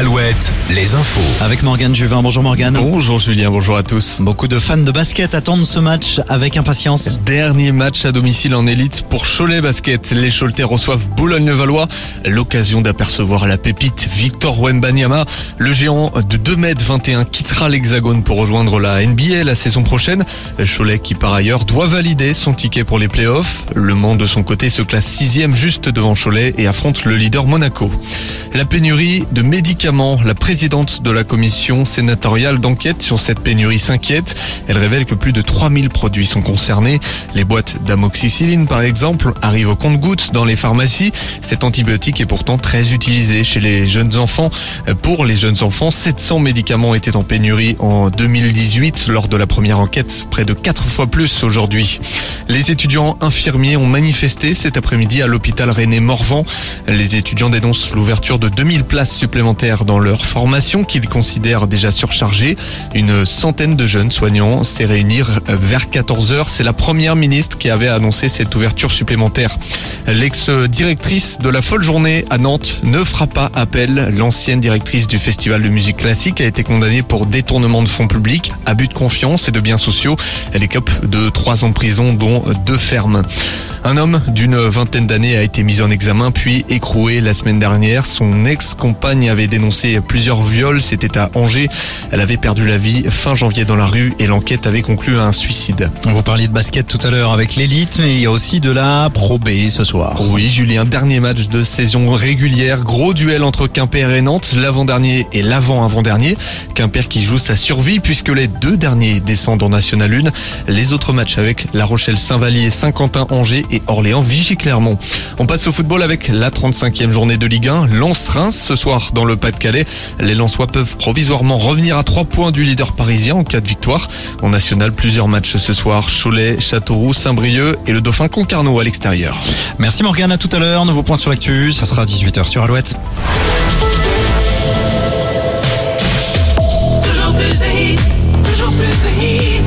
Alouette, les infos. Avec Morgane Juvin. Bonjour Morgane. Bonjour Julien, bonjour à tous. Beaucoup de fans de basket attendent ce match avec impatience. Dernier match à domicile en élite pour Cholet Basket. Les Choletais reçoivent Boulogne-le-Valois. L'occasion d'apercevoir la pépite Victor Wembanyama. Le géant de 2m21 quittera l'hexagone pour rejoindre la NBA la saison prochaine. Cholet qui par ailleurs doit valider son ticket pour les playoffs. Le Mans de son côté se classe sixième juste devant Cholet et affronte le leader Monaco. La pénurie de médicaments. La présidente de la commission sénatoriale d'enquête sur cette pénurie s'inquiète. Elle révèle que plus de 3000 produits sont concernés. Les boîtes d'amoxicilline, par exemple, arrivent au compte-gouttes dans les pharmacies. Cet antibiotique est pourtant très utilisé chez les jeunes enfants. Pour les jeunes enfants, 700 médicaments étaient en pénurie en 2018 lors de la première enquête, près de 4 fois plus aujourd'hui. Les étudiants infirmiers ont manifesté cet après-midi à l'hôpital René Morvan. Les étudiants dénoncent l'ouverture de 2000 places supplémentaires dans leur formation qu'ils considèrent déjà surchargée. Une centaine de jeunes soignants s'est réunir vers 14 heures. C'est la première ministre qui avait annoncé cette ouverture supplémentaire. L'ex-directrice de la folle journée à Nantes ne fera pas appel. L'ancienne directrice du festival de musique classique a été condamnée pour détournement de fonds publics, abus de confiance et de biens sociaux. Elle écope de trois ans de prison, dont deux fermes. Un homme d'une vingtaine d'années a été mis en examen puis écroué la semaine dernière. Son ex-compagne avait dénoncé plusieurs viols. C'était à Angers. Elle avait perdu la vie fin janvier dans la rue et l'enquête avait conclu à un suicide. Vous parliez de basket tout à l'heure avec l'élite, mais il y a aussi de la Pro B ce soir. Oui, Julien, dernier match de saison régulière. Gros duel entre Quimper et Nantes, l'avant-dernier et l'avant-avant-dernier. Quimper qui joue sa survie puisque les deux derniers descendent en National 1. Les autres matchs avec La Rochelle Saint-Vallier, Saint-Quentin-Angers et Orléans Vichy-Clermont. On passe au football avec la 35e journée de Ligue 1. Lens-Reims ce soir dans le Pas-de-Calais. Les Lensois peuvent provisoirement revenir à 3 points du leader parisien en cas de victoire. En national, plusieurs matchs ce soir. Cholet, Châteauroux, Saint-Brieuc et le Dauphin Concarneau à l'extérieur. Merci Morgane, à tout à l'heure. Nouveau point sur l'actu, ça sera à 18h sur Alouette. Toujours plus de hits, toujours plus de hits.